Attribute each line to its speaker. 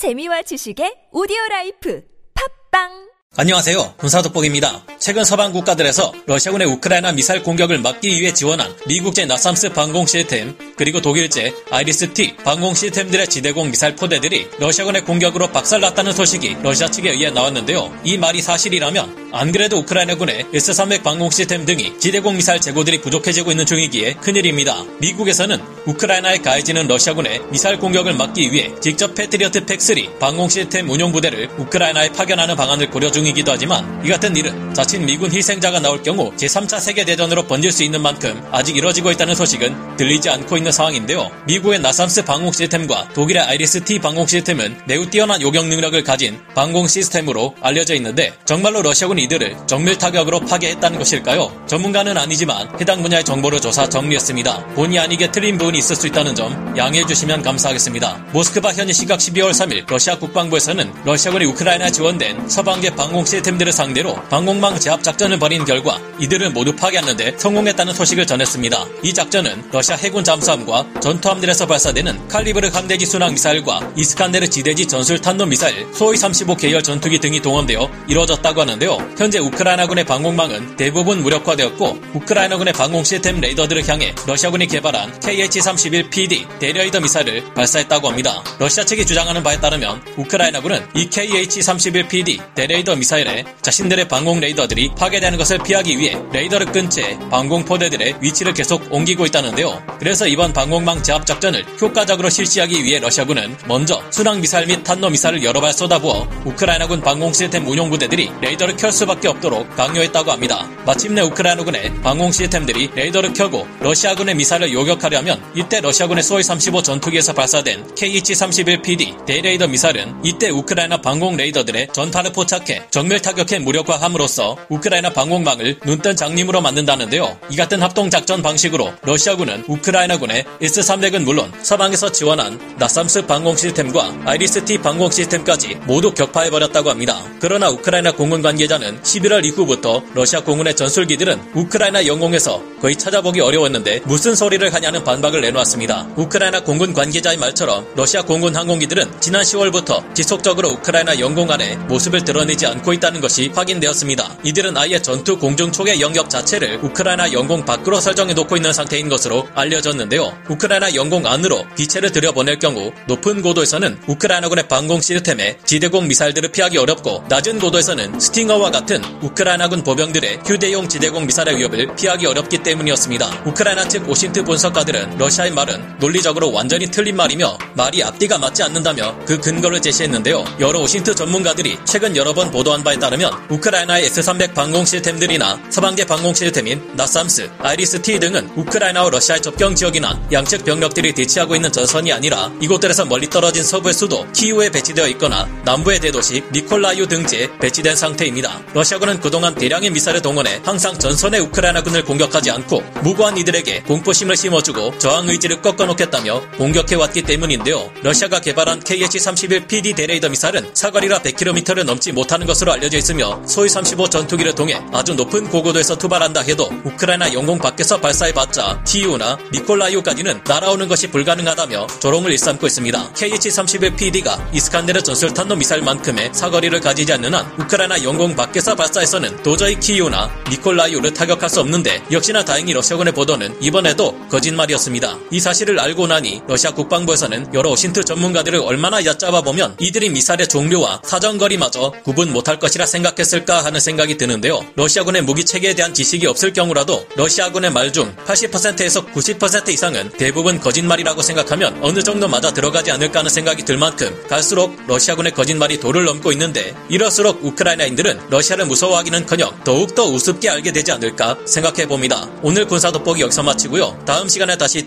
Speaker 1: 재미와 지식의 오디오 라이프 팟빵
Speaker 2: 안녕하세요. 군사돋보기입니다. 최근 서방 국가들에서 러시아군의 우크라이나 미사일 공격을 막기 위해 지원한 미국제 나삼스 방공 시스템 그리고 독일제 아이리스-T 방공 시스템들의 지대공 미사일 포대들이 러시아군의 공격으로 박살났다는 소식이 러시아 측에 의해 나왔는데요. 이 말이 사실이라면 안 그래도 우크라이나군의 S-300 방공 시스템 등이 지대공 미사일 재고들이 부족해지고 있는 중이기에 큰일입니다. 미국에서는 우크라이나에 가해지는 러시아군의 미사일 공격을 막기 위해 직접 패트리어트 PAC-3 방공 시스템 운용 부대를 우크라이나에 파견하는 방안을 고려 중이기도 하지만 이 같은 일은 자칫 미군 희생자가 나올 경우 제3차 세계대전으로 번질 수 있는 만큼 아직 이뤄지고 있다는 소식은 들리지 않고 있는 상황인데요. 미국의 나삼스 방공 시스템과 독일의 아이리스-T 방공 시스템은 매우 뛰어난 요격 능력을 가진 방공 시스템으로 알려져 있는데 정말로 러시아군이 이들을 정밀 타격으로 파괴했다는 것일까요? 전문가는 아니지만 해당 분야의 정보를 조사 정리했습니다. 본의 아니게 틀린 부분이 있을 수 있다는 점 양해해 주시면 감사하겠습니다. 모스크바 현지 시각 12월 3일 러시아 국방부에서는 러시아군이 우크라이나에 지원된 서방계 방공 시스템들을 상대로 방공망 제압 작전을 벌인 결과 이들을 모두 파괴하는데 성공했다는 소식을 전했습니다. 이 작전은 러시아 해군 잠수함과 전투함들에서 발사되는 칼리브르 함대지 순항 미사일과 이스칸데르 지대지 전술 탄도 미사일, 수호이 35 계열 전투기 등이 동원되어 이루어졌다고 하는데요. 현재 우크라이나군의 방공망은 대부분 무력화되었고 우크라이나군의 방공 시스템 레이더들을 향해 러시아군이 개발한 KH-31PD 대레이더 미사일을 발사했다고 합니다. 러시아 측이 주장하는 바에 따르면 우크라이나군은 이 KH-31PD 대레이더 미사일에 자신들의 방공 레이더들이 파괴되는 것을 피하기 위해 레이더를 끈 채 방공 포대들의 위치를 계속 옮기고 있다는데요. 그래서 이번 방공망 제압 작전을 효과적으로 실시하기 위해 러시아군은 먼저 순항 미사일 및 탄도 미사일을 여러 발 쏟아부어 우크라이나군 방공 시스템 운용 부대들이 레이더를 켤 수밖에 없도록 강요했다고 합니다. 마침내 우크라이나군의 방공 시스템들이 레이더를 켜고 러시아군의 미사일을 요격하려면 이때 러시아군의 수호이 35 전투기에서 발사된 KH-31PD 대레이더 미사일은 이때 우크라이나 방공 레이더들의 전파를 포착해 정밀 타격해 무력화함으로써 우크라이나 방공망을 눈뜬 장님으로 만든다는데요. 이 같은 합동 작전 방식으로 러시아군은 우크라이나군의 S-300은 물론 서방에서 지원한 나삼스 방공 시스템과 아이리스-T 방공 시스템까지 모두 격파해버렸다고 합니다. 그러나 우크라이나 공군 관계자는 11월 이후부터 러시아 공군의 전술기들은 우크라이나 영공에서 거의 찾아보기 어려웠는데 무슨 소리를 하냐는 반박을 내놓았습니다. 우크라이나 공군 관계자의 말처럼 러시아 공군 항공기들은 지난 10월부터 지속적으로 우크라이나 영공 안에 모습을 드러내지 않고 있다는 것이 확인되었습니다. 이들은 아예 전투 공중 초계 영역 자체를 우크라이나 영공 밖으로 설정해 놓고 있는 상태인 것으로 알려졌는데요. 우크라이나 영공 안으로 기체를 들여보낼 경우 높은 고도에서는 우크라이나군의 방공 시스템에 지대공 미사일들을 피하기 어렵고 낮은 고도에서는 스팅어와 같은 우크라이나군 보병들의 휴대용 지대공 미사일의 위협을 피하기 어렵기 때문이었습니다. 우크라이나 측 OSINT 분석가들은 러시아 의 말은 논리적으로 완전히 틀린 말이며 말이 앞뒤가 맞지 않는다며 그 근거를 제시했는데요. 여러 OSINT 전문가들이 최근 여러 번 보도한 바에 따르면 우크라이나의 S-300 방공 시스템들이나 서방계 방공 시스템인 나삼스, 아이리스-T 등은 우크라이나와 러시아의 접경 지역이나 양측 병력들이 대치하고 있는 전선이 아니라 이곳들에서 멀리 떨어진 서부의 수도 키우에 배치되어 있거나 남부의 대도시 니콜라이우 등지에 배치된 상태입니다. 러시아군은 그동안 대량의 미사일을 동원해 항상 전선의 우크라이나군을 공격하지 않고 무고한 이들에게 공포심을 심어주고 저항 의지를 꺾어놓겠다며 공격해왔기 때문인데요. 러시아가 개발한 KH-31PD 대레이더 미사일은 사거리가 100km를 넘지 못하는 것으로 알려져 있으며 소위 35 전투기를 통해 아주 높은 고고도에서 투발한다 해도 우크라이나 영공 밖에서 발사해봤자 키이우나 니콜라이우까지는 날아오는 것이 불가능하다며 조롱을 일삼고 있습니다. KH-31PD가 이스칸데르 전술탄도 미사일만큼의 사거리를 가지지 않는 한 우크라이나 영공 밖에서 발사해서는 도저히 키이우나 니콜라이우를 타격할 수 없는데 역시나 다행히 러시아군의 보도는 이번에도 거짓말이었습니다. 이 사실을 알고 나니 러시아 국방부에서는 여러 오신트 전문가들을 얼마나 얕잡아 보면 이들이 미사일의 종류와 사정거리마저 구분 못할 것이라 생각했을까 하는 생각이 드는데요. 러시아군의 무기 체계에 대한 지식이 없을 경우라도 러시아군의 말 중 80%에서 90% 이상은 대부분 거짓말이라고 생각하면 어느 정도 맞아 들어가지 않을까 하는 생각이 들 만큼 갈수록 러시아군의 거짓말이 도를 넘고 있는데 이럴수록 우크라이나인들은 러시아를 무서워하기는커녕 더욱더 우습게 알게 되지 않을까 생각해 봅니다. 오늘 군사 돋보기 여기서 마치고요. 다음 시간에 다시